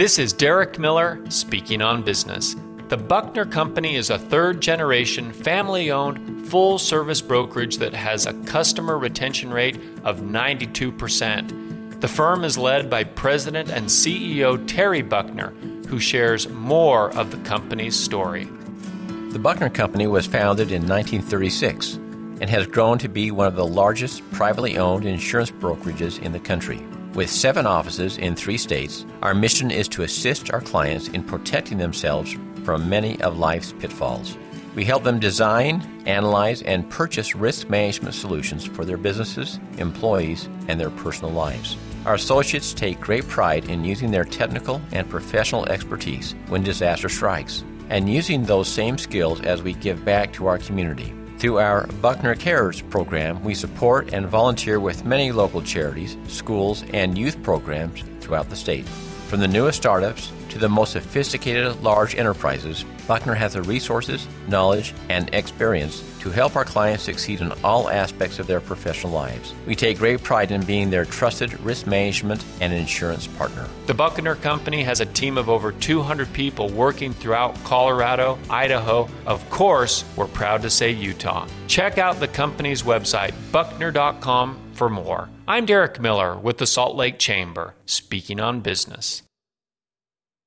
This is Derek Miller speaking on business. The Buckner Company is a third generation, family owned, full service brokerage that has a customer retention rate of 92%. The firm is led by President and CEO Terry Buckner, who shares more of the company's story. The Buckner Company was founded in 1936 and has grown to be one of the largest privately owned insurance brokerages in the country. With seven offices in three states, our mission is to assist our clients in protecting themselves from many of life's pitfalls. We help them design, analyze, and purchase risk management solutions for their businesses, employees, and their personal lives. Our associates take great pride in using their technical and professional expertise when disaster strikes, and using those same skills as we give back to our community. Through our Buckner Cares program, we support and volunteer with many local charities, schools, and youth programs throughout the state. From the newest startups to the most sophisticated large enterprises, Buckner has the resources, knowledge, and experience to help our clients succeed in all aspects of their professional lives. We take great pride in being their trusted risk management and insurance partner. The Buckner Company has a team of over 200 people working throughout Colorado, Idaho, of course, we're proud to say Utah. Check out the company's website, buckner.com, for more. I'm Derek Miller with the Salt Lake Chamber, speaking on business.